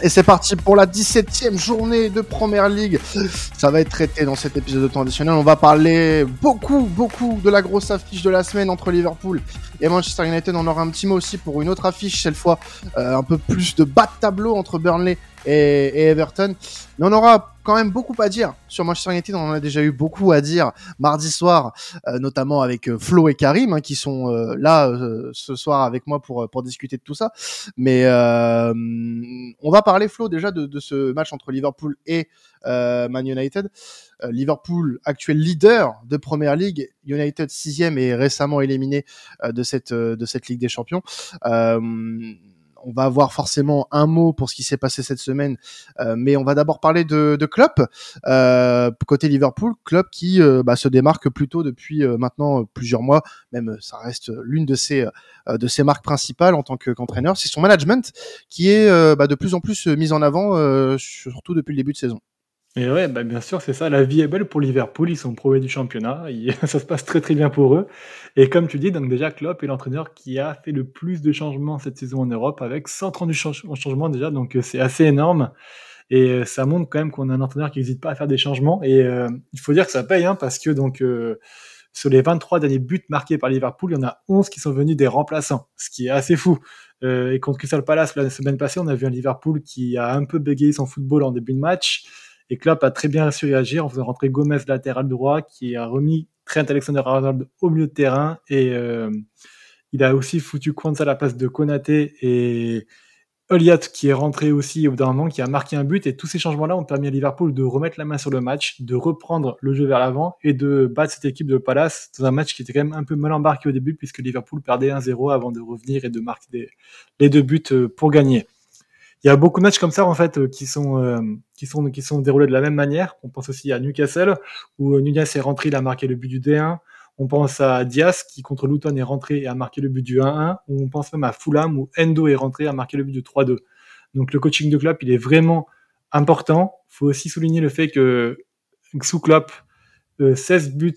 Et c'est parti pour la 17e journée de Première League. Ça va être traité dans cet épisode de temps additionnel. On va parler beaucoup, beaucoup de la grosse affiche de la semaine entre Liverpool et Manchester United. On aura un petit mot aussi pour une autre affiche, cette fois euh, un peu plus de bas de tableau entre Burnley et, Everton. Mais on aura quand même beaucoup à dire sur Manchester United. On en a déjà eu beaucoup à dire mardi soir, euh, notamment avec euh, Flo et Karim, hein, qui sont euh, là ce soir avec moi pour, discuter de tout ça. Mais on va parler, Flo, déjà de, de, ce match entre Liverpool et Man United. Liverpool, actuel leader de Première League, United sixième et récemment éliminé de cette de cette Ligue des Champions on va avoir forcément un mot pour ce qui s'est passé cette semaine, euh, mais on va d'abord parler de, de Klopp. Euh, côté Liverpool, Klopp qui euh, bah, se démarque plutôt depuis maintenant plusieurs mois, même ça reste l'une de ses de ses marques principales en tant qu'entraîneur, c'est son management qui est bah, de plus en plus mis en avant, surtout depuis le début de saison. Et ouais, bah, bien sûr, c'est ça. La vie est belle pour Liverpool. Ils sont premiers du championnat. ça se passe très très bien pour eux. Et comme tu dis, donc déjà Klopp est l'entraîneur qui a fait le plus de changements cette saison en Europe, avec 130 changements déjà. Donc euh, c'est assez énorme. Et euh, ça montre quand même qu'on a un entraîneur qui n'hésite pas à faire des changements. Et euh, il faut dire que ça paye, hein, parce que donc sur les 23 derniers buts marqués par Liverpool, il y en a 11 qui sont venus des remplaçants, ce qui est assez fou. et contre Crystal Palace la semaine passée, on a vu un Liverpool qui a un peu bégayé son football en début de match et Klopp a très bien su réagir en faisant rentrer Gomez latéral droit, qui a remis Trent Alexander-Arnold au milieu de terrain. Et euh, il a aussi foutu Kwanza à la place de Konaté et Elliott qui est rentré aussi au bout d'un moment, qui a marqué un but. Et tous ces changements-là ont permis à Liverpool de remettre la main sur le match, de reprendre le jeu vers l'avant et de battre cette équipe de Palace dans un match qui était quand même un peu mal embarqué au début puisque Liverpool perdait 1-0 avant de revenir et de marquer les deux buts euh, pour gagner il y a beaucoup de matchs comme ça en fait euh, qui sont qui sont qui déroulés de la même manière. On pense aussi à Newcastle où euh, Nunez est rentré, il a marqué le but du D1. On pense à Diaz qui contre Luton est rentré et a marqué le but du 1-1. On pense même à Fulham où Endo est rentré et a marqué le but du 3-2. Donc le coaching de Klopp, il est vraiment important. Il faut aussi souligner le fait que sous Klopp, 16 buts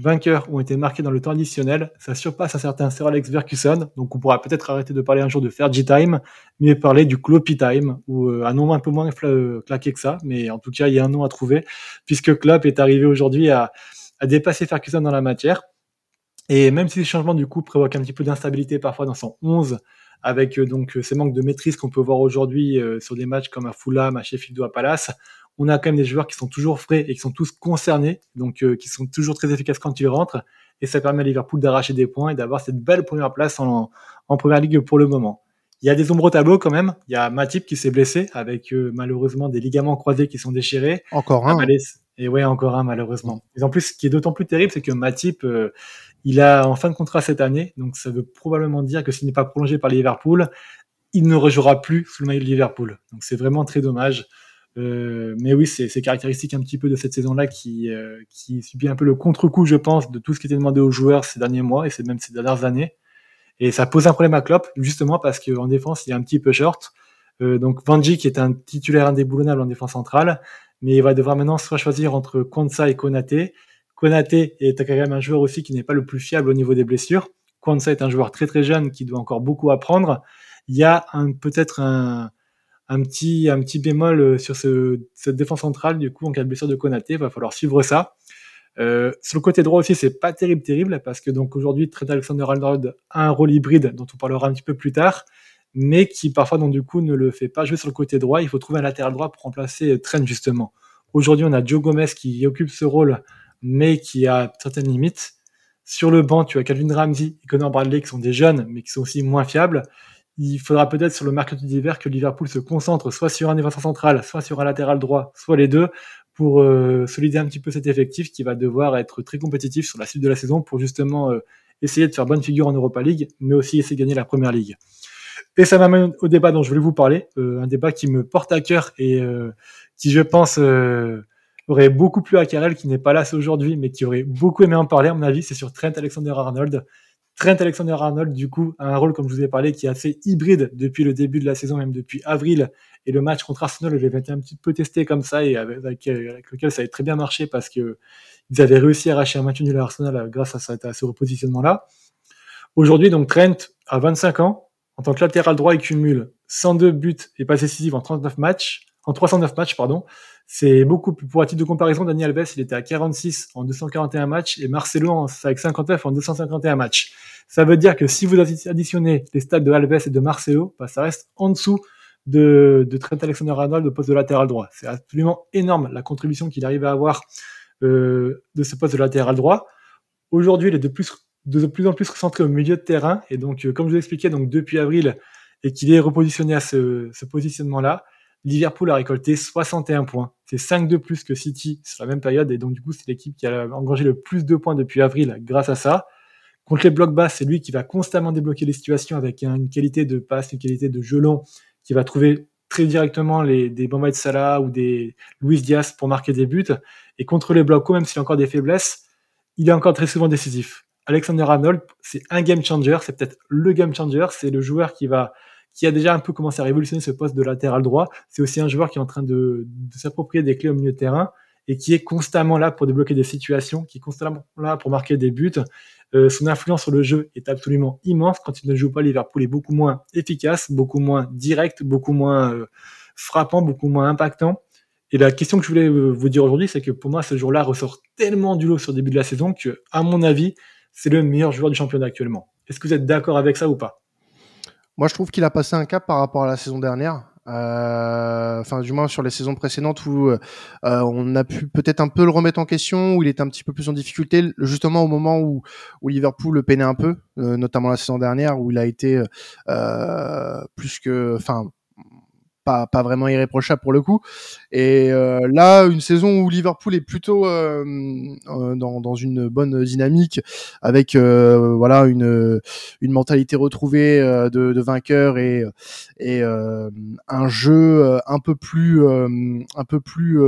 vainqueurs ont été marqués dans le temps additionnel. Ça surpasse un certain Sir Alex Ferguson. Donc, on pourra peut-être arrêter de parler un jour de Fergie Time, mais parler du Kloppy Time, ou euh, un nom un peu moins euh, claqué que ça. Mais en tout cas, il y a un nom à trouver, puisque Klopp est arrivé aujourd'hui à, dépasser Ferguson dans la matière. Et même si les changements, du coup, provoquent un petit peu d'instabilité parfois dans son 11, avec euh, donc ces manques de maîtrise qu'on peut voir aujourd'hui sur des matchs comme à Fulham, à Sheffield à Palace, on a quand même des joueurs qui sont toujours frais et qui sont tous concernés, donc euh, qui sont toujours très efficaces quand ils rentrent. Et ça permet à Liverpool d'arracher des points et d'avoir cette belle première place en, première ligue pour le moment. Il y a des ombres au tableau quand même. Il y a Matip qui s'est blessé avec euh, malheureusement des ligaments croisés qui sont déchirés. Encore un. Et ouais, encore un malheureusement. Et en plus, ce qui est d'autant plus terrible, c'est que Matip, euh, il a en fin de contrat cette année, donc ça veut probablement dire que s'il n'est pas prolongé par Liverpool, il ne rejouera plus sous le maillot de Liverpool. Donc c'est vraiment très dommage. Euh, mais oui, c'est caractéristique un petit peu de cette saison-là qui, euh, qui subit un peu le contre-coup, je pense, de tout ce qui était demandé aux joueurs ces derniers mois et même ces dernières années. Et ça pose un problème à Klopp, justement parce qu'en défense, il est un petit peu short. Euh, donc Van qui est un titulaire indéboulonnable en défense centrale, mais il va devoir maintenant soit choisir entre Kwanza et Konaté. Konaté est quand même un joueur aussi qui n'est pas le plus fiable au niveau des blessures. Kwanza est un joueur très très jeune qui doit encore beaucoup apprendre. Il y a peut-être un, un petit, un petit bémol euh, sur ce, cette défense centrale, du coup, en cas de blessure de Konaté, va falloir suivre ça. Euh, sur le côté droit aussi, c'est pas terrible, terrible, parce que donc aujourd'hui, Trent Alexander-Arnold a un rôle hybride dont on parlera un petit peu plus tard, mais qui parfois, donc du coup, ne le fait pas jouer sur le côté droit. Il faut trouver un latéral droit pour remplacer euh, Trent, justement. Aujourd'hui, on a Joe Gomez qui occupe ce rôle, mais qui a certaines limites. Sur le banc, tu as Calvin Ramsey et Connor Bradley qui sont des jeunes, mais qui sont aussi moins fiables il faudra peut-être sur le mercato d'hiver que Liverpool se concentre soit sur un défenseur central, soit sur un latéral droit, soit les deux, pour euh, solidifier un petit peu cet effectif qui va devoir être très compétitif sur la suite de la saison pour justement euh, essayer de faire bonne figure en Europa League, mais aussi essayer de gagner la Première Ligue. Et ça m'amène au débat dont je voulais vous parler, euh, un débat qui me porte à cœur et qui, je pense, aurait beaucoup plu à Karel, qui n'est pas là aujourd'hui, mais qui aurait beaucoup aimé en parler, à mon avis, c'est sur Trent Alexander-Arnold. Trent Alexander-Arnold, du coup, a un rôle, comme je vous ai parlé, qui est assez hybride depuis le début de la saison, même depuis avril. Et le match contre Arsenal, je l'ai été un petit peu testé comme ça et avec, lequel ça avait très bien marché parce que ils avaient réussi à arracher un match nul à Arsenal grâce à, ce repositionnement-là. Aujourd'hui, donc Trent a 25 ans, En tant que latéral droit, il cumule 102 buts et passes décisives en 39 matchs, en 309 matchs, pardon. C'est beaucoup plus, pour un titre de comparaison, Daniel Alves, il était à 46 en 241 matchs et Marcelo avec 59 en 251 matchs. Ça veut dire que si vous additionnez les stats de Alves et de Marcelo, bah, ça reste en dessous de, Trent Alexander-Arnold au poste de latéral droit. C'est absolument énorme la contribution qu'il arrive à avoir euh, de ce poste de latéral droit. Aujourd'hui, il est de plus, plus en plus centré au milieu de terrain et donc, euh, comme je vous l'expliquais, donc depuis avril et qu'il est repositionné à ce positionnement-là, Liverpool a récolté 61 points. C'est 5 de plus que City sur la même période et donc du coup c'est l'équipe qui a engrangé le plus de points depuis avril grâce à ça. Contre les blocs bas, c'est lui qui va constamment débloquer les situations avec une qualité de passe, une qualité de jeu long, qui va trouver très directement les, des de Salah ou des Luis Diaz pour marquer des buts. Et contre les blocs même s'il a encore des faiblesses, il est encore très souvent décisif. Alexander Arnold, c'est un game changer, c'est peut-être le game changer, c'est le joueur qui va qui a déjà un peu commencé à révolutionner ce poste de latéral droit. C'est aussi un joueur qui est en train de, s'approprier des clés au milieu de terrain et qui est constamment là pour débloquer des situations, qui est constamment là pour marquer des buts. Euh, son influence sur le jeu est absolument immense. Quand il ne joue pas, Liverpool est beaucoup moins efficace, beaucoup moins direct, beaucoup moins euh, frappant, beaucoup moins impactant. Et la question que je voulais euh, vous dire aujourd'hui, c'est que pour moi, ce jour-là ressort tellement du lot sur le début de la saison que, à mon avis, c'est le meilleur joueur du championnat actuellement. Est-ce que vous êtes d'accord avec ça ou pas? Moi, je trouve qu'il a passé un cap par rapport à la saison dernière. Euh, enfin du moins sur les saisons précédentes où euh, on a pu peut-être un peu le remettre en question, où il était un petit peu plus en difficulté, justement au moment où, où Liverpool le peinait un peu, euh, notamment la saison dernière où il a été plus que, enfin pas, pas vraiment irréprochable pour le coup. Et euh, là, une saison où Liverpool est plutôt euh, euh, dans, dans, une bonne dynamique, avec voilà une, une mentalité retrouvée de, de vainqueur et, et un jeu un peu plus un peu plus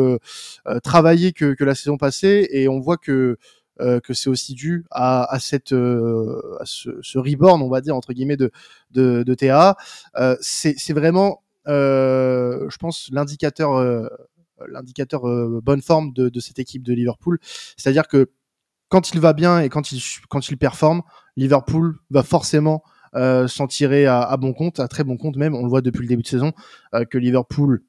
travaillé que, que la saison passée. Et on voit que que c'est aussi dû à, à cette à ce, ce, reborn on va dire entre guillemets de de, de TA euh, c'est vraiment euh, je pense, l'indicateur euh, l'indicateur euh, bonne forme de, cette équipe de Liverpool. C'est-à-dire que quand il va bien et quand il, quand il performe, Liverpool va forcément euh, s'en tirer à, bon compte, à très bon compte même. On le voit depuis le début de saison euh, que Liverpool,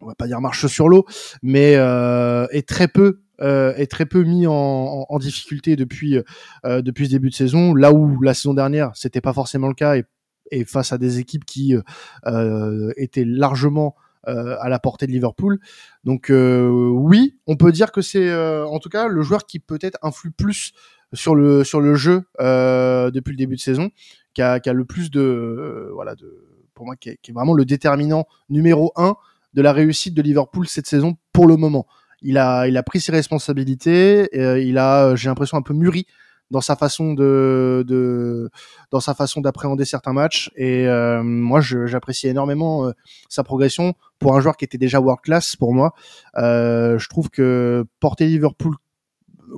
on va pas dire marche sur l'eau, mais euh, est très peu est très peu mis en difficulté depuis depuis ce début de saison. Là où la saison dernière c'était pas forcément le cas et et face à des équipes qui euh, euh, étaient largement euh, à la portée de Liverpool. Donc oui, on peut dire que c'est en tout cas le joueur qui peut-être influe plus sur le sur le jeu depuis le début de saison, qui a, qui a le plus de voilà de pour moi qui est, vraiment le déterminant numéro un de la réussite de Liverpool cette saison pour le moment. Il a il a pris ses responsabilités, il a j'ai l'impression un peu mûri dans sa façon de, dans sa façon d'appréhender certains matchs. Et euh, moi, j'apprécie énormément euh, sa progression pour un joueur qui était déjà world class pour moi. Euh, je trouve que porter Liverpool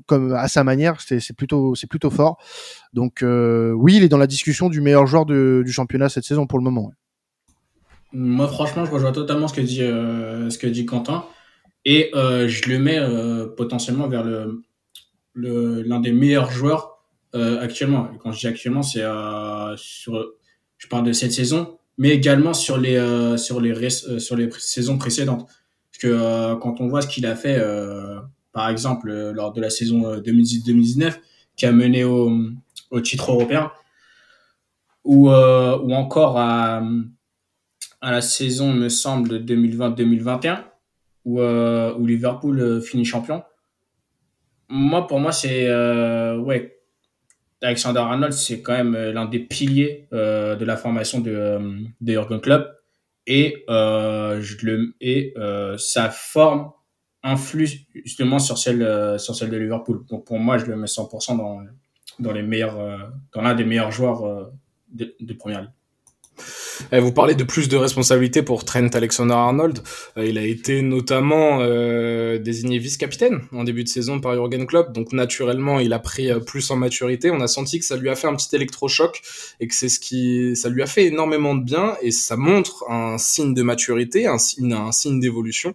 comme à sa manière, c'est plutôt c'est plutôt fort. Donc oui, il est dans la discussion du meilleur joueur du championnat cette saison pour le moment. Moi, franchement, je rejoins totalement ce que dit ce que dit Quentin et je le mets potentiellement vers le l'un des meilleurs joueurs euh, actuellement. Et quand je dis actuellement, c'est euh, sur, je parle de cette saison, mais également sur les euh, sur les euh, sur les saisons précédentes. Parce que euh, quand on voit ce qu'il a fait, par exemple lors de la saison 2018-2019, qui a mené au, au titre européen, ou ou encore à à la saison, me semble, 2020-2021, où, où Liverpool finit champion moi, pour moi, c'est euh, ouais, Alexander Arnold, c'est quand même euh, l'un des piliers euh, de la formation de, euh, de Jurgen Klopp et euh, je le et euh, sa forme influe justement sur celle sur celle de Liverpool. Donc pour moi, je le mets 100% dans dans les meilleurs dans l'un des meilleurs joueurs de, de première ligue. Eh, vous parlez de plus de responsabilités pour Trent Alexander-Arnold. Euh, il a été notamment euh, désigné vice-capitaine en début de saison par Jurgen Klopp, donc naturellement il a pris euh, plus en maturité. On a senti que ça lui a fait un petit électrochoc et que c'est ce qui, ça lui a fait énormément de bien et ça montre un signe de maturité, un signe, un signe d'évolution.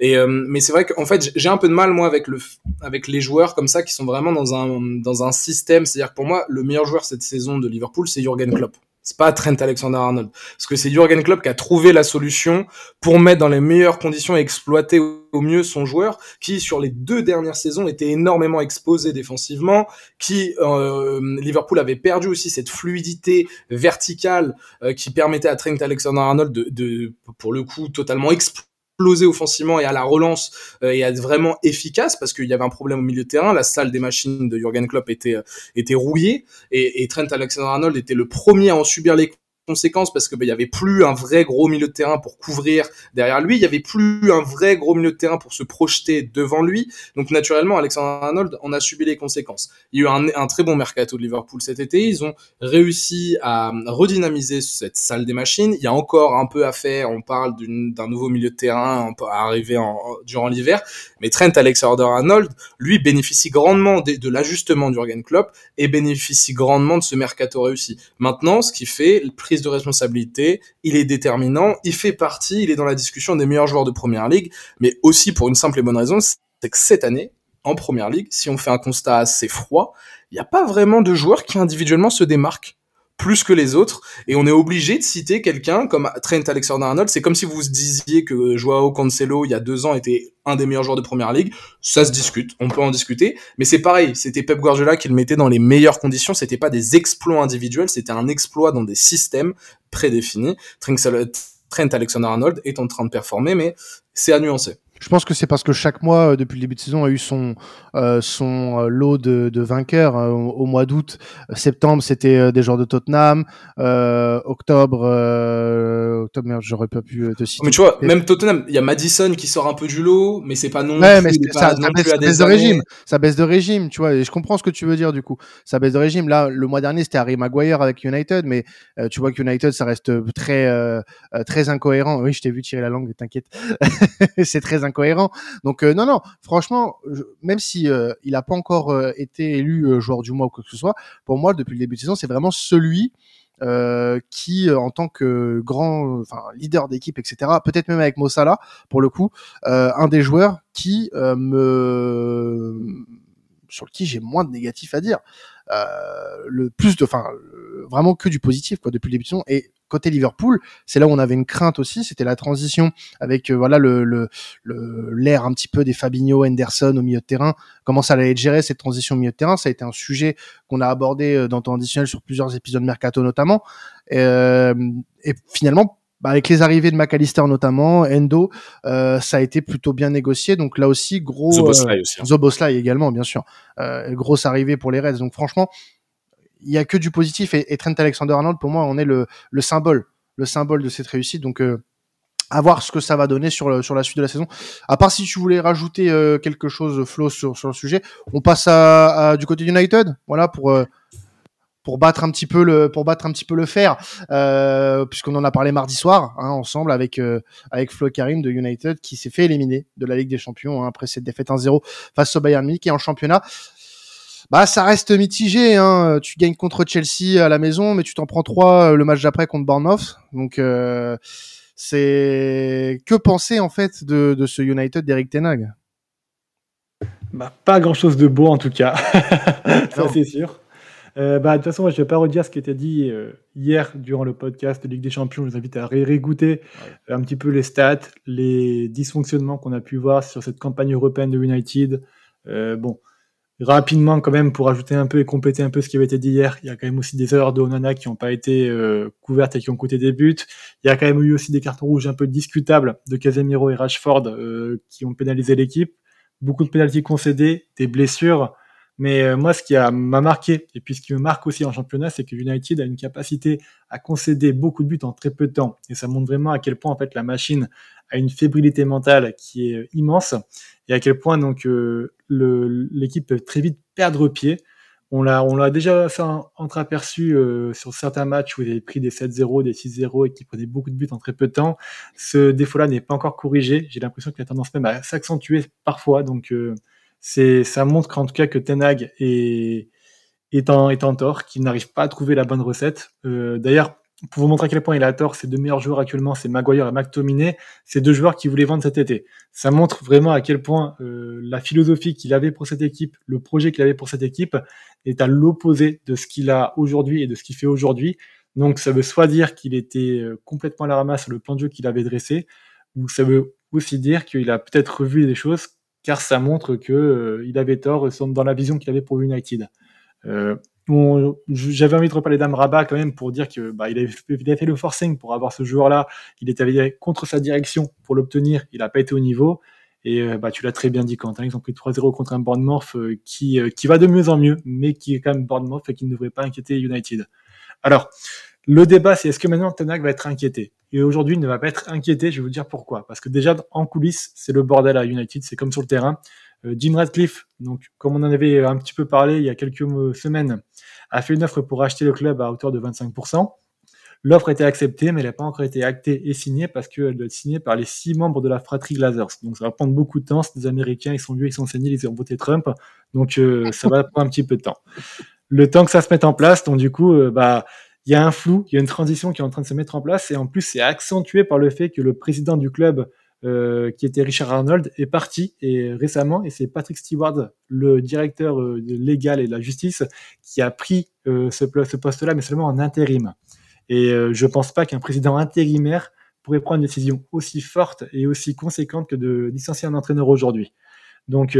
Et mais c'est vrai qu'en fait j'ai un peu de mal moi avec le, avec les joueurs comme ça qui sont vraiment dans un dans un système. C'est-à-dire que pour moi le meilleur joueur cette saison de Liverpool c'est Jurgen Klopp C'est pas Trent Alexander-Arnold. Parce que c'est Jurgen Klopp qui a trouvé la solution pour mettre dans les meilleures conditions et exploiter au mieux son joueur, qui sur les deux dernières saisons était énormément exposé défensivement, qui euh, Liverpool avait perdu aussi cette fluidité verticale euh, qui permettait à Trent Alexander-Arnold de, de, pour le coup, totalement exploser exploser offensivement et à la relance euh, et à être vraiment efficace parce qu'il y avait un problème au milieu de terrain. La salle des machines de Jurgen Klopp était, euh, était rouillée et, et Trent Alexander-Arnold était le premier à en subir les conséquences parce que bah, il y avait plus un vrai gros milieu de terrain pour couvrir derrière lui, il y avait plus un vrai gros milieu de terrain pour se projeter devant lui. Donc naturellement, Alexander Arnold en a subi les conséquences. Il y a eu un, très bon mercato de Liverpool cet été. Ils ont réussi à redynamiser cette salle des machines. Il y a encore un peu à faire. On parle d'un nouveau milieu de terrain à arriver durant l'hiver. Mais Trent Alexander-Arnold, lui, bénéficie grandement de, de l'ajustement d'Urgen Klopp et bénéficie grandement de ce mercato réussi. Maintenant, ce qui fait le prix de responsabilité, il est déterminant, il fait partie, il est dans la discussion des meilleurs joueurs de Première Ligue, mais aussi pour une simple et bonne raison, c'est que cette année, en Première Ligue, si on fait un constat assez froid, il n'y a pas vraiment de joueurs qui individuellement se démarquent plus que les autres et on est obligé de citer quelqu'un comme Trent Alexander-Arnold. C'est comme si vous disiez que Joao Cancelo il y a deux ans était un des meilleurs joueurs de première ligue. Ça se discute, on peut en discuter, mais c'est pareil. C'était Pep Guardiola qui le mettait dans les meilleures conditions. C'était pas des exploits individuels, c'était un exploit dans des systèmes prédéfinis. Trent Alexander-Arnold est en train de performer, mais c'est à nuancer. Je pense que c'est parce que chaque mois, euh, depuis le début de saison, a eu son, euh, son euh, lot de, de vainqueurs. Hein. Au, mois d'août, septembre, c'était des joueurs de Tottenham. octobre, octobre, merde, j'aurais pas pu te citer. Mais tu vois, même Tottenham, il y a Madison qui sort un peu du lot, mais c'est pas non ouais, mais ça, ça, baisse, baisse de régime. Ça baisse de régime, tu vois. Et je comprends ce que tu veux dire du coup. Ça baisse de régime. Là, le mois dernier, c'était Harry Maguire avec United, mais tu vois que United, ça reste très, très incohérent. Oui, je t'ai vu tirer la langue, t'inquiète. c'est très incohérent cohérent. Donc euh, non, non, franchement, même si euh, il n'a pas encore euh, été élu joueur du mois ou quoi que ce soit, pour moi, depuis le début de saison, c'est vraiment celui qui, en tant que grand, leader d'équipe, etc., peut-être même avec Mossala, pour le coup, un des joueurs qui me sur qui j'ai moins de négatifs à dire. le plus de, enfin, vraiment que du positif quoi depuis le début de saison. Et côté Liverpool, c'est là où on avait une crainte aussi, c'était la transition avec euh, voilà le l'air le, un petit peu des Fabinho, Henderson au milieu de terrain. Comment ça allait être géré cette transition au milieu de terrain? Ça a été un sujet qu'on a abordé euh, dans temps additionnel sur plusieurs épisodes mercato notamment. Euh, et finalement, bah, avec les arrivées de McAllister notamment, Endo, euh, ça a été plutôt bien négocié. Donc là aussi, gros. Zoboslai aussi. Hein. Zoboslai également, bien sûr. Euh, grosse arrivée pour les Reds. Donc franchement, il y a que du positif et, Trent Alexander-Arnold pour moi on est le, le, symbole, le symbole de cette réussite. Donc euh, à voir ce que ça va donner sur, la suite de la saison. À part si tu voulais rajouter euh, quelque chose, Flo, sur, sur le sujet, on passe du côté United, voilà pour euh, pour battre un petit peu le fer, puisqu'on en a parlé mardi soir hein, ensemble avec avec Flo Karim de United qui s'est fait éliminer de la Ligue des Champions hein, après cette défaite 1-0 face au Bayern Munich et en championnat bah ça reste mitigé. Hein. Tu gagnes contre Chelsea à la maison, mais tu t'en prends trois euh, le match d'après contre Bournemouth. Donc euh, c'est que penser en fait de, de ce United d'Eric Tenag bah, Pas grand chose de beau en tout cas, ça c'est sûr. Euh, bah, de toute façon, je ne vais pas redire ce qui était dit euh, hier durant le podcast de Ligue des Champions. Je vous invite à réécouter un petit peu les stats, les dysfonctionnements qu'on a pu voir sur cette campagne européenne de United. Euh, bon, rapidement quand même pour ajouter un peu et compléter un peu ce qui avait été dit hier, il y a quand même aussi des erreurs de Onana qui n'ont pas été euh, couvertes et qui ont coûté des buts. Il y a quand même eu aussi des cartons rouges un peu discutables de Casemiro et Rashford euh, qui ont pénalisé l'équipe. Beaucoup de pénalties concédées, des blessures. Mais euh, moi, ce qui m'a marqué, et puis ce qui me marque aussi en championnat, c'est que United a une capacité à concéder beaucoup de buts en très peu de temps. Et ça montre vraiment à quel point en fait la machine a une fébrilité mentale qui est immense et à quel point donc euh, l'équipe peut très vite perdre pied. On l'a, déjà fait entreaperçu euh, sur certains matchs où il avait pris des 7-0, des 6-0 et qui prenait beaucoup de buts en très peu de temps. Ce défaut-là n'est pas encore corrigé. J'ai l'impression qu'il a tendance même à s'accentuer parfois. Donc, euh, c'est, ça montre qu'en tout cas que Tenag est, est en, est en tort, qu'il n'arrive pas à trouver la bonne recette. Euh, d'ailleurs, pour vous montrer à quel point il a tort, ses deux meilleurs joueurs actuellement, c'est Maguire et McTominay, c'est deux joueurs qui voulaient vendre cet été. Ça montre vraiment à quel point euh, la philosophie qu'il avait pour cette équipe, le projet qu'il avait pour cette équipe, est à l'opposé de ce qu'il a aujourd'hui et de ce qu'il fait aujourd'hui. Donc ça veut soit dire qu'il était euh, complètement à la ramasse sur le plan de jeu qu'il avait dressé, ou ça veut aussi dire qu'il a peut-être revu des choses, car ça montre que euh, avait tort dans la vision qu'il avait pour United. Euh, j'avais envie de reparler d'Amrabat quand même pour dire que bah, avait, fait le forcing pour avoir ce joueur-là. Il était allé contre sa direction pour l'obtenir. Il n'a pas été au niveau. Et euh, bah, tu l'as très bien dit, Quentin. Ils ont pris 3-0 contre un Bournemouth euh, qui, euh, qui va de mieux en mieux, mais qui est quand même Bournemouth et qui ne devrait pas inquiéter United. Alors, le débat, c'est est-ce que maintenant Tenag va être inquiété? Et aujourd'hui, il ne va pas être inquiété. Je vais vous dire pourquoi. Parce que déjà, en coulisses, c'est le bordel à United. C'est comme sur le terrain. Jim Radcliffe, donc comme on en avait un petit peu parlé il y a quelques semaines, a fait une offre pour acheter le club à hauteur de 25%. L'offre a été acceptée, mais elle n'a pas encore été actée et signée parce qu'elle doit être signée par les six membres de la fratrie Glazers. Donc ça va prendre beaucoup de temps. C'est des Américains, ils sont vieux, ils sont saignés, ils ont voté Trump. Donc euh, ça va prendre un petit peu de temps. Le temps que ça se mette en place, donc du coup, euh, bah il y a un flou, il y a une transition qui est en train de se mettre en place et en plus c'est accentué par le fait que le président du club euh, qui était Richard Arnold, est parti et récemment, et c'est Patrick Stewart, le directeur euh, légal et de la justice, qui a pris euh, ce, ce poste-là, mais seulement en intérim. Et je pense pas qu'un président intérimaire pourrait prendre une décision aussi forte et aussi conséquente que de licencier un entraîneur aujourd'hui. Donc,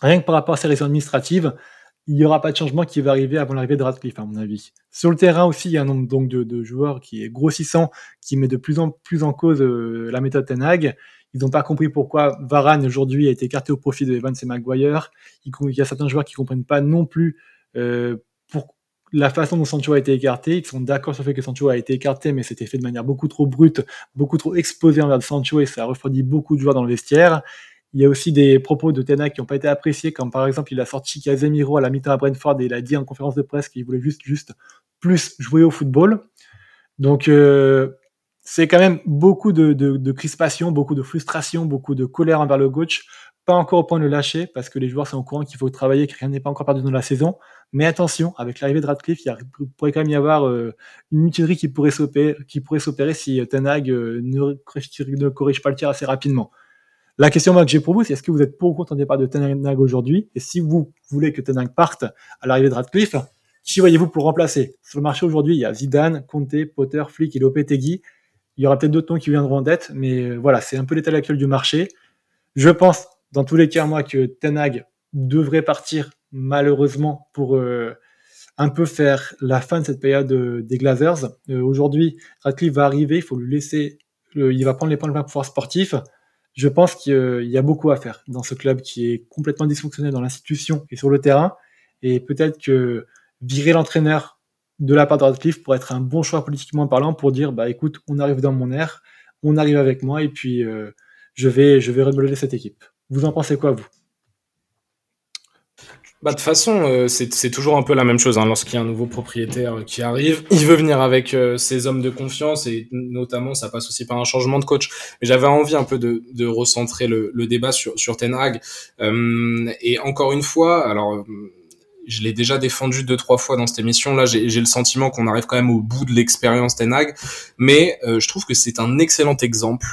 rien que par rapport à ces raisons administratives, il n'y aura pas de changement qui va arriver avant l'arrivée de Radcliffe, à mon avis. Sur le terrain aussi, il y a un nombre donc de, joueurs qui est grossissant, qui met de plus en plus en cause euh, la méthode Ten Hag. Ils n'ont pas compris pourquoi Varane aujourd'hui a été écarté au profit de Evans et Maguire. Il, y a certains joueurs qui comprennent pas non plus euh, pour la façon dont Sancho a été écarté. Ils sont d'accord sur le fait que Sancho a été écarté, mais c'était fait de manière beaucoup trop brute, beaucoup trop exposé envers Sancho et ça a refroidi beaucoup de joueurs dans le vestiaire. Il y a aussi des propos de Tena qui n'ont pas été appréciés, comme par exemple il a sorti Casemiro à la mi-temps à Brentford et il a dit en conférence de presse qu'il voulait juste, juste plus jouer au football. Donc euh, c'est quand même beaucoup de, crispation, beaucoup de frustration, beaucoup de colère envers le coach. Pas encore au point de le lâcher parce que les joueurs sont au courant qu'il faut travailler, que rien n'est pas encore perdu dans la saison. Mais attention, avec l'arrivée de Radcliffe, il, pourrait quand même y avoir euh, une mutinerie qui pourrait s'opérer, si Ten Hag euh, ne corrige pas le tir assez rapidement. La question que j'ai pour vous, c'est est-ce que vous êtes pour ou contre un départ de Tenag aujourd'hui? Et si vous voulez que Tenag parte à l'arrivée de Radcliffe, qui voyez-vous pour remplacer? Sur le marché aujourd'hui, il y a Zidane, Conte, Potter, Flick et Lopetegui. Il y aura peut-être d'autres noms qui viendront en dette, mais euh, voilà, c'est un peu l'état actuel du marché. Je pense, dans tous les cas, moi, que Tenag devrait partir, malheureusement, pour euh, un peu faire la fin de cette période euh, des Glazers. aujourd'hui, Radcliffe va arriver, il faut lui laisser, il va prendre les points de pouvoir sportif je pense qu'il y a beaucoup à faire dans ce club qui est complètement dysfonctionnel dans l'institution et sur le terrain. Et peut-être que virer l'entraîneur de la part de Radcliffe pourrait être un bon choix politiquement parlant pour dire bah écoute, on arrive dans mon air, on arrive avec moi et puis euh, je vais je vais remodeler cette équipe. Vous en pensez quoi vous? Bah, de toute façon, euh, c'est toujours un peu la même chose hein, lorsqu'il y a un nouveau propriétaire qui arrive. Il veut venir avec euh, ses hommes de confiance et notamment ça passe aussi par un changement de coach. J'avais envie un peu de, de recentrer le, le, débat sur, sur Ten Hag. Euh, et encore une fois, alors je l'ai déjà défendu deux trois fois dans cette émission. Là, j'ai le sentiment qu'on arrive quand même au bout de l'expérience Ten Hag, mais je trouve que c'est un excellent exemple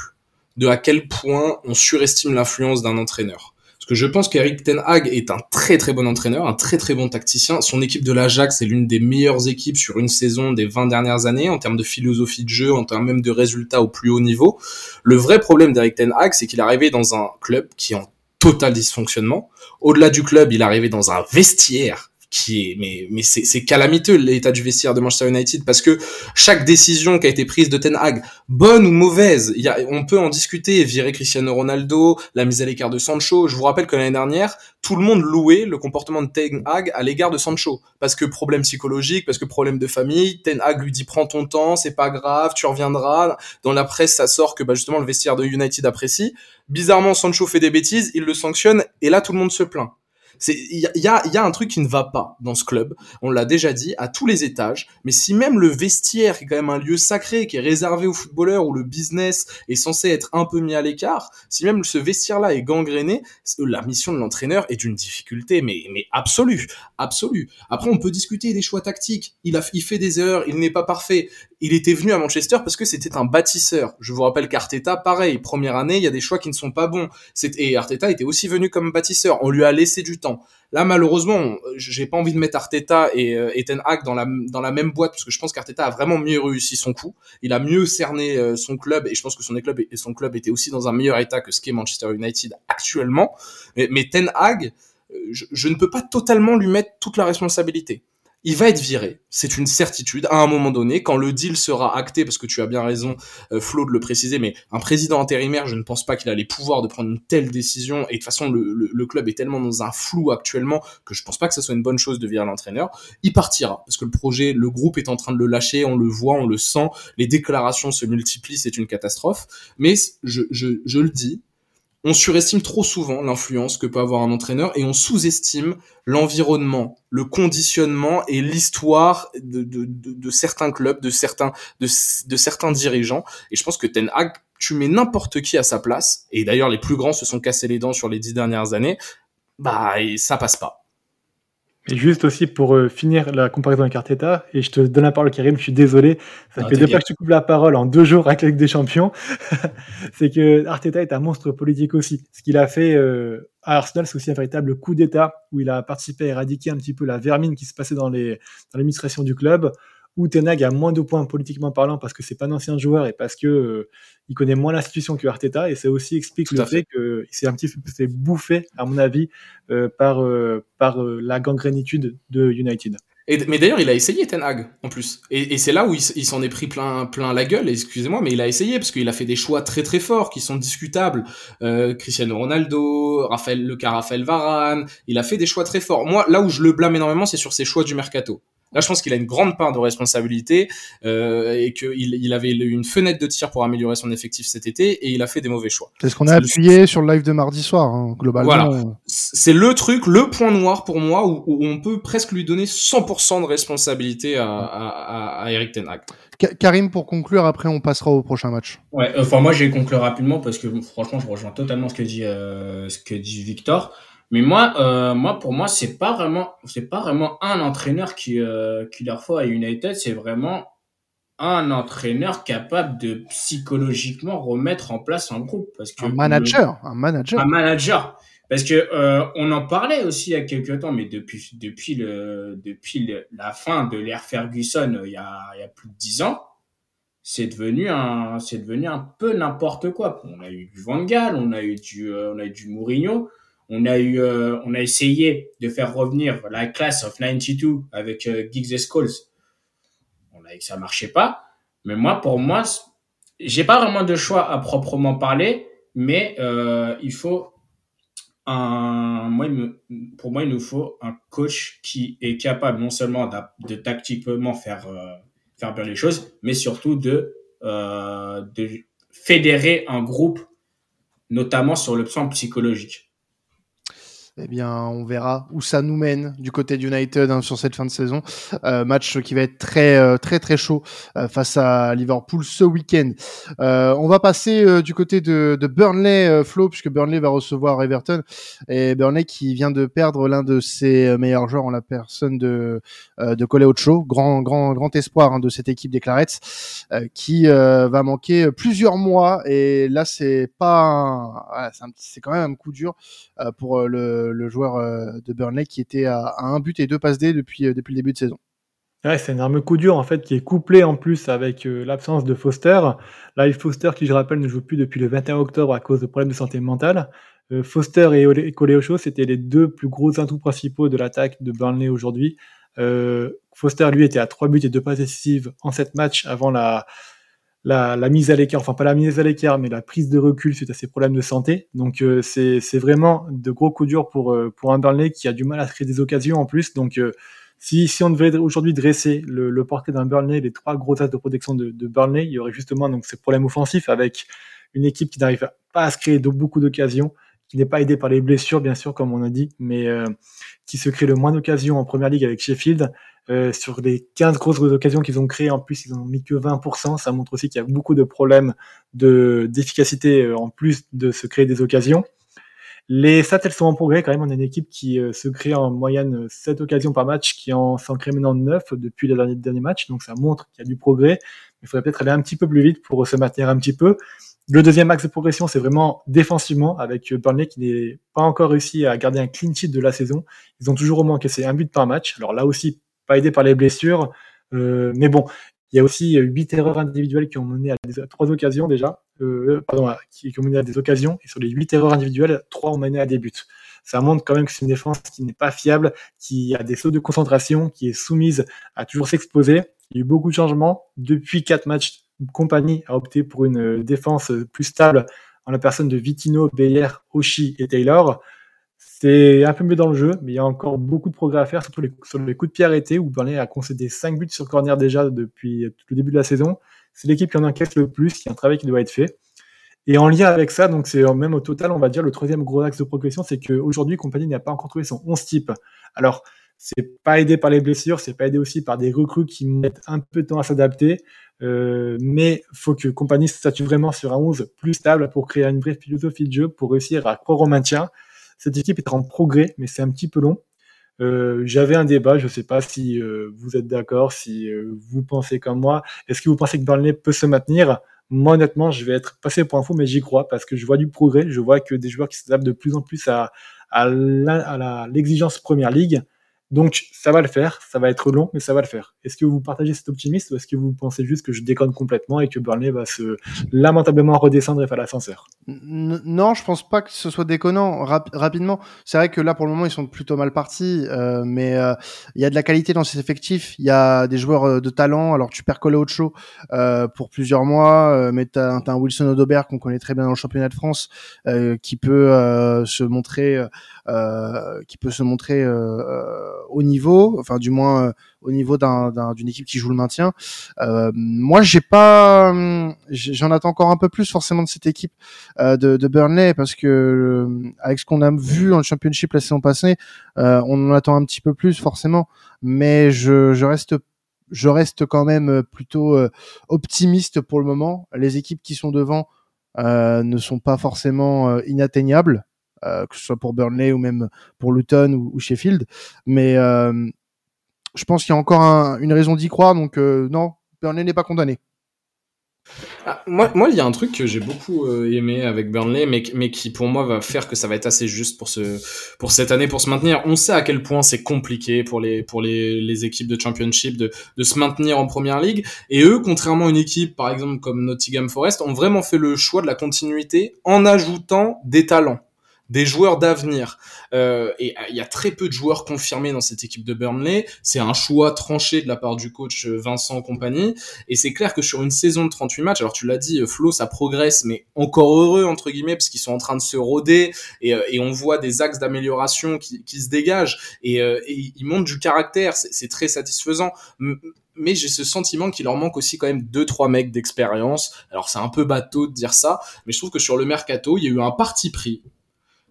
de à quel point on surestime l'influence d'un entraîneur que je pense qu'Eric Ten Hag est un très très bon entraîneur, un très très bon tacticien. Son équipe de l'Ajax est l'une des meilleures équipes sur une saison des 20 dernières années en termes de philosophie de jeu, en termes même de résultats au plus haut niveau. Le vrai problème d'Eric Ten Hag, c'est qu'il est arrivé dans un club qui est en total dysfonctionnement. Au-delà du club, il est arrivé dans un vestiaire qui est mais mais c'est calamiteux l'état du vestiaire de Manchester United parce que chaque décision qui a été prise de Ten Hag bonne ou mauvaise y a, on peut en discuter virer Cristiano Ronaldo la mise à l'écart de Sancho. Je vous rappelle que l'année dernière tout le monde louait le comportement de Ten Hag à l'égard de Sancho. Parce que problème psychologique parce que problème de famille Ten Hag lui dit prends ton temps c'est pas grave tu reviendras. Dans la presse ça sort que bah, justement le vestiaire de United apprécie. Bizarrement Sancho fait des bêtises il le sanctionne et là tout le monde se plaint il y a, un truc qui ne va pas dans ce club. On l'a déjà dit à tous les étages. Mais si même le vestiaire, qui est quand même un lieu sacré, qui est réservé aux footballeurs, où le business est censé être un peu mis à l'écart, si même ce vestiaire-là est gangréné, la mission de l'entraîneur est d'une difficulté, mais, absolue, absolue. Après, on peut discuter des choix tactiques. Il il fait des erreurs, il n'est pas parfait. Il était venu à Manchester parce que c'était un bâtisseur. Je vous rappelle qu'Arteta, pareil, première année, il y a des choix qui ne sont pas bons. Et Arteta était aussi venu comme bâtisseur. On lui a laissé du temps. Là, malheureusement, j'ai pas envie de mettre Arteta et, euh, Ten Hag dans la, dans la même boîte parce que je pense qu'Arteta a vraiment mieux réussi son coup. Il a mieux cerné euh, son club et je pense que son club et son club était aussi dans un meilleur état que ce qu'est Manchester United actuellement. Mais, Ten Hag, euh, je, ne peux pas totalement lui mettre toute la responsabilité il va être viré. C'est une certitude à un moment donné, quand le deal sera acté, parce que tu as bien raison, euh, Flo, de le préciser, mais un président intérimaire, je ne pense pas qu'il a les pouvoirs de prendre une telle décision. Et de toute façon, le, club est tellement dans un flou actuellement que je pense pas que ce soit une bonne chose de virer l'entraîneur. Il partira, parce que le projet, le groupe est en train de le lâcher, on le voit, on le sent, les déclarations se multiplient, c'est une catastrophe. Mais je le dis, on surestime trop souvent l'influence que peut avoir un entraîneur et on sous-estime l'environnement, le conditionnement et l'histoire de, certains clubs, de certains, de, certains dirigeants. Et je pense que Ten Hag, tu mets n'importe qui à sa place, et d'ailleurs les plus grands se sont cassés les dents sur les dix dernières années, bah ça passe pas. Et juste aussi pour euh, finir la comparaison avec Arteta, et je te donne la parole Karim, je suis désolé, ça fait deux fois que tu coupes la parole en deux jours avec la Ligue des Champions, c'est que Arteta est un monstre politique aussi. Ce qu'il a fait euh, à Arsenal, c'est aussi un véritable coup d'État, où il a participé à éradiquer un petit peu la vermine qui se passait dans l'administration du club, où Tenag a moins de points politiquement parlant parce que c'est pas un ancien joueur et parce que euh, il connaît moins l'institution que Arteta et ça aussi explique le fait, qu'il s'est un petit peu fait bouffer à mon avis euh, par euh, par la gangrénitude de United. Et, mais d'ailleurs, il a essayé Ten Hag en plus, et, et c'est là où il, s'en est pris plein, plein la gueule. Excusez-moi, mais il a essayé parce qu'il a fait des choix très très forts qui sont discutables. Cristiano Ronaldo, Raphaël, le cas Raphaël Varane, il a fait des choix très forts. Moi, là où je le blâme énormément, c'est sur ses choix du mercato. Là, je pense qu'il a une grande part de responsabilité euh, et qu'il il avait une fenêtre de tir pour améliorer son effectif cet été et il a fait des mauvais choix. C'est ce qu'on a appuyé sur le live de mardi soir, hein, globalement. Voilà. C'est le truc, le point noir pour moi où, on peut presque lui donner 100% de responsabilité à, à, à, Eric Ten Hag. Karim, pour conclure, après on passera au prochain match. Ouais, enfin moi je vais conclure rapidement parce que franchement je rejoins totalement ce que dit euh, ce que dit Victor. Mais moi, euh, moi pour moi, c'est pas vraiment, c'est pas vraiment un entraîneur qui euh, qui leur faut à United, c'est vraiment un entraîneur capable de psychologiquement remettre en place un groupe parce que un manager, un manager, un manager. Parce que euh, on en parlait aussi il y a quelques temps, mais depuis depuis le depuis la fin de l'ère Ferguson, il y a il y a plus de dix ans, c'est devenu un c'est devenu un peu n'importe quoi. On a eu du Van Gaal, on a eu du on a eu du Mourinho. On a eu, euh, on a essayé de faire revenir la classe of 92 avec euh, Giggs et Skulls. On a, ça marchait pas. Mais moi, pour moi, j'ai pas vraiment de choix à proprement parler, mais euh, il faut un, pour moi, il nous faut un coach qui est capable non seulement de, tactiquement faire euh, faire bien les choses, mais surtout de fédérer un groupe, notamment sur le plan psychologique eh bien, on verra où ça nous mène du côté d'United hein, sur cette fin de saison. Euh, match qui va être très euh, très très chaud euh, face à Liverpool ce week-end. Euh, on va passer du côté de, de Burnley, Flo, puisque Burnley va recevoir Everton et Burnley qui vient de perdre l'un de ses meilleurs joueurs en la personne de de Cole Ocho, grand grand grand espoir hein, de cette équipe des Clarets, qui va manquer plusieurs mois. Et là, c'est pas, c'est quand même un coup dur pour le le, joueur euh, de Burnley qui était à, un but et deux passes D depuis, euh, depuis le début de saison. Ouais, c'est un énorme coup dur en fait qui est couplé en plus avec euh, l'absence de Foster. Live Foster, qui je rappelle ne joue plus depuis le 21 octobre à cause de problèmes de santé mentale. Foster et Coléocho, c'était les deux plus gros atouts principaux de l'attaque de Burnley aujourd'hui. Foster, lui, était à trois buts et deux passes décisives en sept matchs avant la, la, mise à l'écart, enfin pas la mise à l'écart, mais la prise de recul suite à ses problèmes de santé. Donc euh, c'est vraiment de gros coups durs pour, euh, pour un Burnley qui a du mal à créer des occasions en plus. Donc euh, si, si on devait aujourd'hui dresser le, le portrait d'un Burnley, les trois gros axes de protection de, de, Burnley, il y aurait justement donc ces problèmes offensifs avec une équipe qui n'arrive pas à se créer de, beaucoup d'occasions, qui n'est pas aidée par les blessures bien sûr comme on a dit, mais qui se crée le moins d'occasions en première ligue avec Sheffield euh, sur les 15 grosses occasions qu'ils ont créées, en plus, ils ont mis que 20%. Ça montre aussi qu'il y a beaucoup de problèmes de d'efficacité euh, en plus de se créer des occasions. Les stats, elles sont en progrès quand même. On a une équipe qui euh, se crée en moyenne 7 occasions par match, qui en s'en crée maintenant 9 depuis les derniers, derniers matchs. Donc ça montre qu'il y a du progrès. Il faudrait peut-être aller un petit peu plus vite pour se maintenir un petit peu. Le deuxième axe de progression, c'est vraiment défensivement, avec Burnley qui n'est pas encore réussi à garder un clean sheet de la saison. Ils ont toujours au moins cassé un but par match. Alors là aussi, pas aidé par les blessures. Euh, mais bon, il y a aussi huit erreurs individuelles qui ont mené à, trois occasions déjà. Euh, pardon, qui, ont mené à des occasions. Et sur les huit erreurs individuelles, trois ont mené à des buts. Ça montre quand même que c'est une défense qui n'est pas fiable, qui a des sauts de concentration, qui est soumise à toujours s'exposer. Il y a eu beaucoup de changements. Depuis quatre matchs, Compagnie a opté pour une défense plus stable en la personne de Vitino, Beyer, Oshi et Taylor. C'est un peu mieux dans le jeu, mais il y a encore beaucoup de progrès à faire, surtout sur les coups de pied arrêtés, où Burnley a concédé 5 buts sur corner déjà depuis le début de la saison. C'est l'équipe qui en encaisse le plus, qui a un travail qui doit être fait. Et en lien avec ça, donc c'est même au total, on va dire, le troisième gros axe de progression, c'est qu'aujourd'hui, Compagnie n'a pas encore trouvé son 11 type. Alors, c'est pas aidé par les blessures, c'est pas aidé aussi par des recrues qui mettent un peu de temps à s'adapter. Euh, mais faut que Compagnie se statue vraiment sur un 11 plus stable pour créer une vraie philosophie de jeu, pour réussir à croire au maintien. Cette équipe est en progrès, mais c'est un petit peu long. Euh, J'avais un débat, je ne sais pas si euh, vous êtes d'accord, si euh, vous pensez comme moi. Est-ce que vous pensez que Burnley peut se maintenir? Moi, honnêtement, je vais être passé pour un fou, mais j'y crois parce que je vois du progrès. Je vois que des joueurs qui s'adaptent de plus en plus à, à l'exigence Première Ligue. Donc ça va le faire, ça va être long, mais ça va le faire. Est-ce que vous partagez cet optimisme ou est-ce que vous pensez juste que je déconne complètement et que Burnley va se lamentablement redescendre et faire l'ascenseur? Non, je pense pas que ce soit déconnant. rapidement, c'est vrai que là pour le moment ils sont plutôt mal partis, euh, mais euh, il y a de la qualité dans ces effectifs. Il y a des joueurs euh, de talent. Alors tu perds Colo Ocho euh, pour plusieurs mois, mais tu as, un Wilson Odobert qu'on connaît très bien dans le championnat de France, qui peut se montrer, qui peut se montrer au niveau, enfin du moins euh, au niveau d'une équipe qui joue le maintien. Euh, moi, j'ai pas, j'en attends encore un peu plus forcément de cette équipe euh, de, Burnley parce que avec ce qu'on a vu en Championship la saison passée, on en attend un petit peu plus forcément. Mais je, reste je reste quand même plutôt optimiste pour le moment. Les équipes qui sont devant ne sont pas forcément inatteignables. Euh, que ce soit pour Burnley ou même pour Luton ou, Sheffield. Mais euh, je pense qu'il y a encore une raison d'y croire, donc euh, non, Burnley n'est pas condamné. Ah, moi, moi, il y a un truc que j'ai beaucoup aimé avec Burnley, mais, mais qui pour moi va faire que ça va être assez juste pour ce, pour cette année, pour se maintenir. On sait à quel point c'est compliqué pour les, pour les, les équipes de Championship de, de se maintenir en Première Ligue. Et eux, contrairement à une équipe, par exemple comme Nottingham Forest, ont vraiment fait le choix de la continuité en ajoutant des talents des joueurs d'avenir. Euh, et euh, il y a très peu de joueurs confirmés dans cette équipe de Burnley. C'est un choix tranché de la part du coach euh, Vincent compagnie. Et c'est clair que sur une saison de 38 matchs, alors tu l'as dit, Flo, ça progresse, mais encore heureux, entre guillemets, parce qu'ils sont en train de se roder et, et on voit des axes d'amélioration qui, qui, se dégagent et, et ils montrent du caractère. C'est très satisfaisant mais j'ai ce sentiment qu'il leur manque aussi quand même deux trois mecs d'expérience. Alors c'est un peu bateau de dire ça, mais je trouve que sur le mercato, il y a eu un parti pris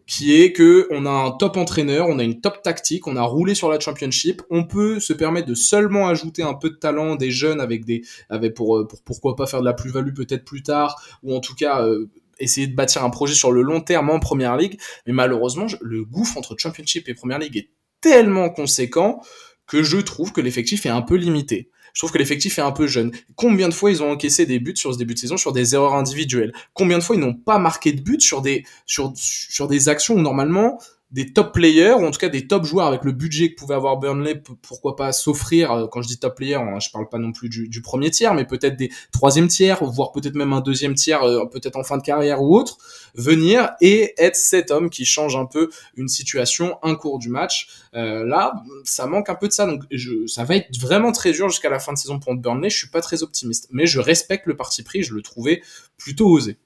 qui est que on a un top entraîneur, on a une top tactique, on a roulé sur la championship, on peut se permettre de seulement ajouter un peu de talent, des jeunes avec des, avec pour, euh, pour pourquoi pas faire de la plus-value peut-être plus tard, ou en tout cas euh, essayer de bâtir un projet sur le long terme en première ligue. Mais malheureusement, le gouffre entre championship et première ligue est tellement conséquent que je trouve que l'effectif est un peu limité je trouve que l'effectif est un peu jeune. Combien de fois ils ont encaissé des buts sur ce début de saison sur des erreurs individuelles? Combien de fois ils n'ont pas marqué de but sur des sur sur des actions où normalement des top players, ou en tout cas des top joueurs avec le budget que pouvait avoir Burnley, pourquoi pas s'offrir, euh, quand je dis top player, hein, je parle pas non plus du, premier tiers, mais peut-être des troisième tiers, voire peut-être même un deuxième tiers, euh, peut-être en fin de carrière ou autre, venir et être cet homme qui change un peu une situation, un cours du match. Euh, là, ça manque un peu de ça, donc je, ça va être vraiment très dur jusqu'à la fin de saison pour Burnley, je suis pas très optimiste, mais je respecte le parti pris, je le trouvais plutôt osé.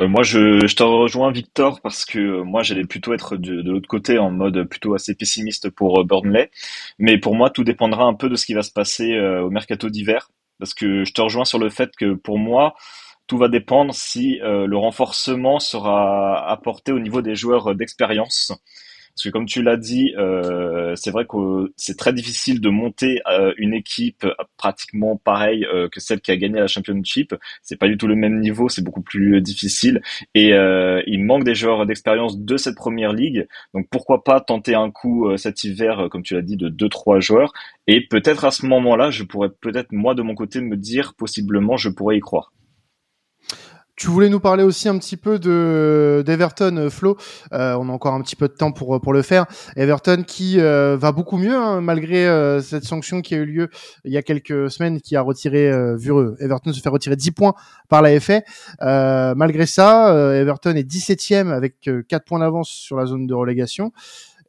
Euh, moi, je, je te rejoins, Victor, parce que euh, moi, j'allais plutôt être de, de l'autre côté, en mode plutôt assez pessimiste pour euh, Burnley. Mais pour moi, tout dépendra un peu de ce qui va se passer au mercato d'hiver, parce que je te rejoins sur le fait que pour moi, tout va dépendre si le renforcement sera apporté au niveau des joueurs d'expérience. Parce que comme tu l'as dit, euh, c'est vrai que c'est très difficile de monter euh, une équipe pratiquement pareille euh, que celle qui a gagné la Championship. C'est pas du tout le même niveau, c'est beaucoup plus difficile. Et il manque des joueurs d'expérience de cette première ligue. Donc pourquoi pas tenter un coup cet hiver, comme tu l'as dit, de deux trois joueurs. Et peut-être à ce moment-là, je pourrais peut-être moi de mon côté me dire possiblement je pourrais y croire. Tu voulais nous parler aussi un petit peu de d'Everton, euh, Flo. Euh, on a encore un petit peu de temps pour pour le faire. Everton qui euh, va beaucoup mieux hein, malgré euh, cette sanction qui a eu lieu il y a quelques semaines, qui a retiré vu Everton se fait retirer 10 points par la FA. malgré ça, Everton est 17e avec 4 points d'avance sur la zone de relégation.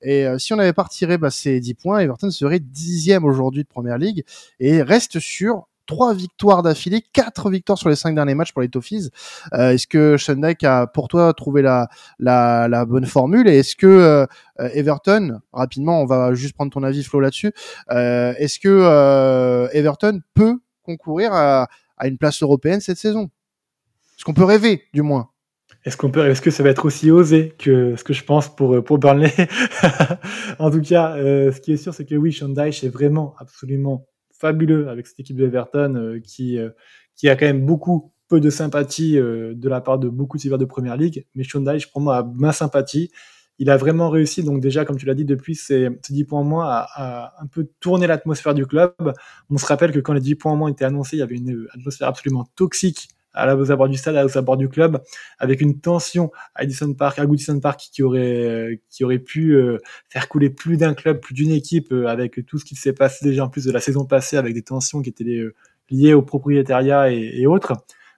Et si on n'avait pas retiré bah, ces 10 points, Everton serait dixième aujourd'hui de Première Ligue et reste sur trois victoires d'affilée, quatre victoires sur les cinq derniers matchs pour les Toffees. Euh, est-ce que Dyke a pour toi trouvé la, la, la bonne formule? Et est-ce que euh, Everton, rapidement, on va juste prendre ton avis Flo là-dessus, euh, est-ce que euh, Everton peut concourir à, à une place européenne cette saison? Est-ce qu'on peut rêver du moins? Est-ce qu'on peut, est-ce que ça va être aussi osé que ce que je pense pour pour Burnley? En tout cas, ce qui est sûr, c'est que oui, Sean Dyche est vraiment absolument fabuleux avec cette équipe de Everton euh, qui, euh, qui a quand même beaucoup peu de sympathie euh, de la part de beaucoup de suiveurs de Première Ligue. Mais Dyche, pour moi, a ma sympathie. Il a vraiment réussi, donc déjà, comme tu l'as dit, depuis ces, 10 points en moins, à, un peu tourner l'atmosphère du club. On se rappelle que quand les 10 points en moins étaient annoncés, il y avait une atmosphère absolument toxique à la, aux abords du stade, aux abords du club, avec une tension à Edison Park, à Goodison Park, qui aurait, qui aurait pu euh, faire couler plus d'un club, plus d'une équipe, euh, avec tout ce qui s'est passé déjà en plus de la saison passée, avec des tensions qui étaient euh, liées au propriétariat et, autres.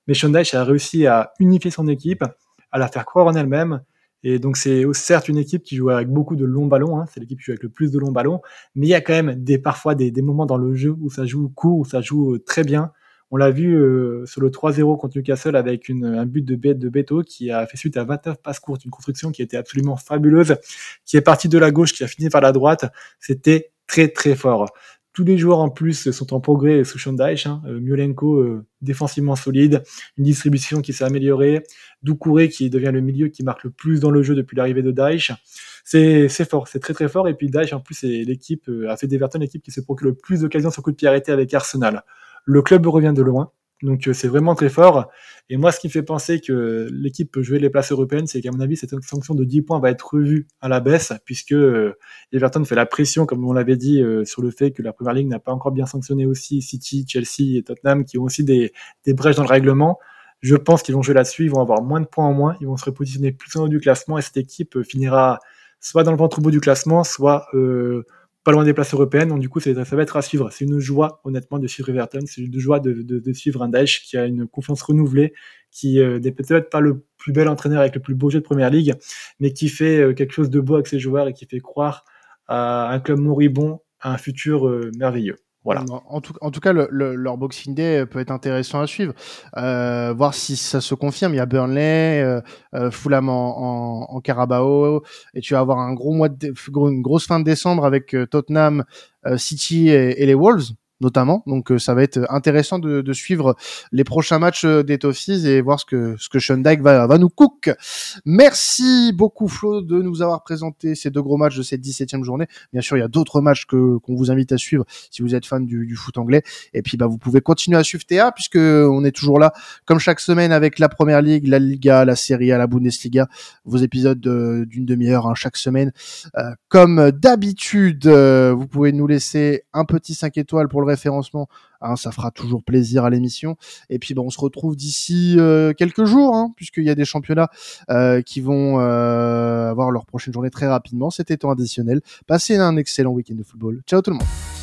Mais Sean a réussi à unifier son équipe, à la faire croire en elle-même. Et donc c'est certes une équipe qui joue avec beaucoup de longs ballons, hein, c'est l'équipe qui joue avec le plus de longs ballons, mais il y a quand même des, parfois des, des moments dans le jeu où ça joue court, où ça joue très bien. On l'a vu euh, sur le 3-0 contre Newcastle avec une, un but de, Beto qui a fait suite à 29 passes courtes, une construction qui était absolument fabuleuse, qui est partie de la gauche, qui a fini par la droite. C'était très très fort. Tous les joueurs en plus sont en progrès sous Sean Hein. Euh, euh, défensivement solide, une distribution qui s'est améliorée, Doucouré qui devient le milieu qui marque le plus dans le jeu depuis l'arrivée de Daesh. C'est fort, c'est très très fort. Et puis Daesh en plus, c'est l'équipe, a fait d'Everton l'équipe qui se procure le plus d'occasions sur coup de pied arrêté avec Arsenal. Le club revient de loin, donc euh, c'est vraiment très fort. Et moi, ce qui me fait penser que l'équipe peut jouer les places européennes, c'est qu'à mon avis, cette sanction de 10 points va être revue à la baisse, puisque euh, Everton fait la pression, comme on l'avait dit, euh, sur le fait que la Première Ligue n'a pas encore bien sanctionné aussi City, Chelsea et Tottenham, qui ont aussi des, des brèches dans le règlement. Je pense qu'ils vont jouer là-dessus, ils vont avoir moins de points en moins, ils vont se repositionner plus en haut du classement, et cette équipe finira soit dans le ventre bout du classement, soit pas loin des places européennes. Donc, du coup, ça, va être à suivre. C'est une joie, honnêtement, de suivre Everton. C'est une joie de, suivre un Daesh qui a une confiance renouvelée, qui euh, n'est peut-être pas le plus bel entraîneur avec le plus beau jeu de première ligue, mais qui fait euh, quelque chose de beau avec ses joueurs et qui fait croire à un club moribond à un futur euh, merveilleux. En tout, cas, le, leur Boxing Day peut être intéressant à suivre. Euh, voir si ça se confirme. Il y a Burnley, euh, euh Fulham en, Carabao, et tu vas avoir un gros mois de, une grosse fin de décembre avec Tottenham, City et, et les Wolves notamment. Donc euh, ça va être intéressant de, de, suivre les prochains matchs euh, des Toffees et voir ce que ce que Dyke va, va nous cook. Merci beaucoup Flo de nous avoir présenté ces deux gros matchs de cette 17e journée. Bien sûr, il y a d'autres matchs que qu'on vous invite à suivre si vous êtes fan du, du, foot anglais. Et puis bah vous pouvez continuer à suivre TA puisque on est toujours là comme chaque semaine avec la Première Ligue, la Liga, la Serie A, la Bundesliga. Vos épisodes d'une demi-heure hein, chaque semaine. Euh, comme d'habitude, vous pouvez nous laisser un petit 5 étoiles pour le référencement. Hein, ça fera toujours plaisir à l'émission. Et puis, bon, on se retrouve d'ici euh, quelques jours, hein, puisqu'il y a des championnats euh, qui vont euh, avoir leur prochaine journée très rapidement. C'était temps additionnel. Passez un excellent week-end de football. Ciao tout le monde.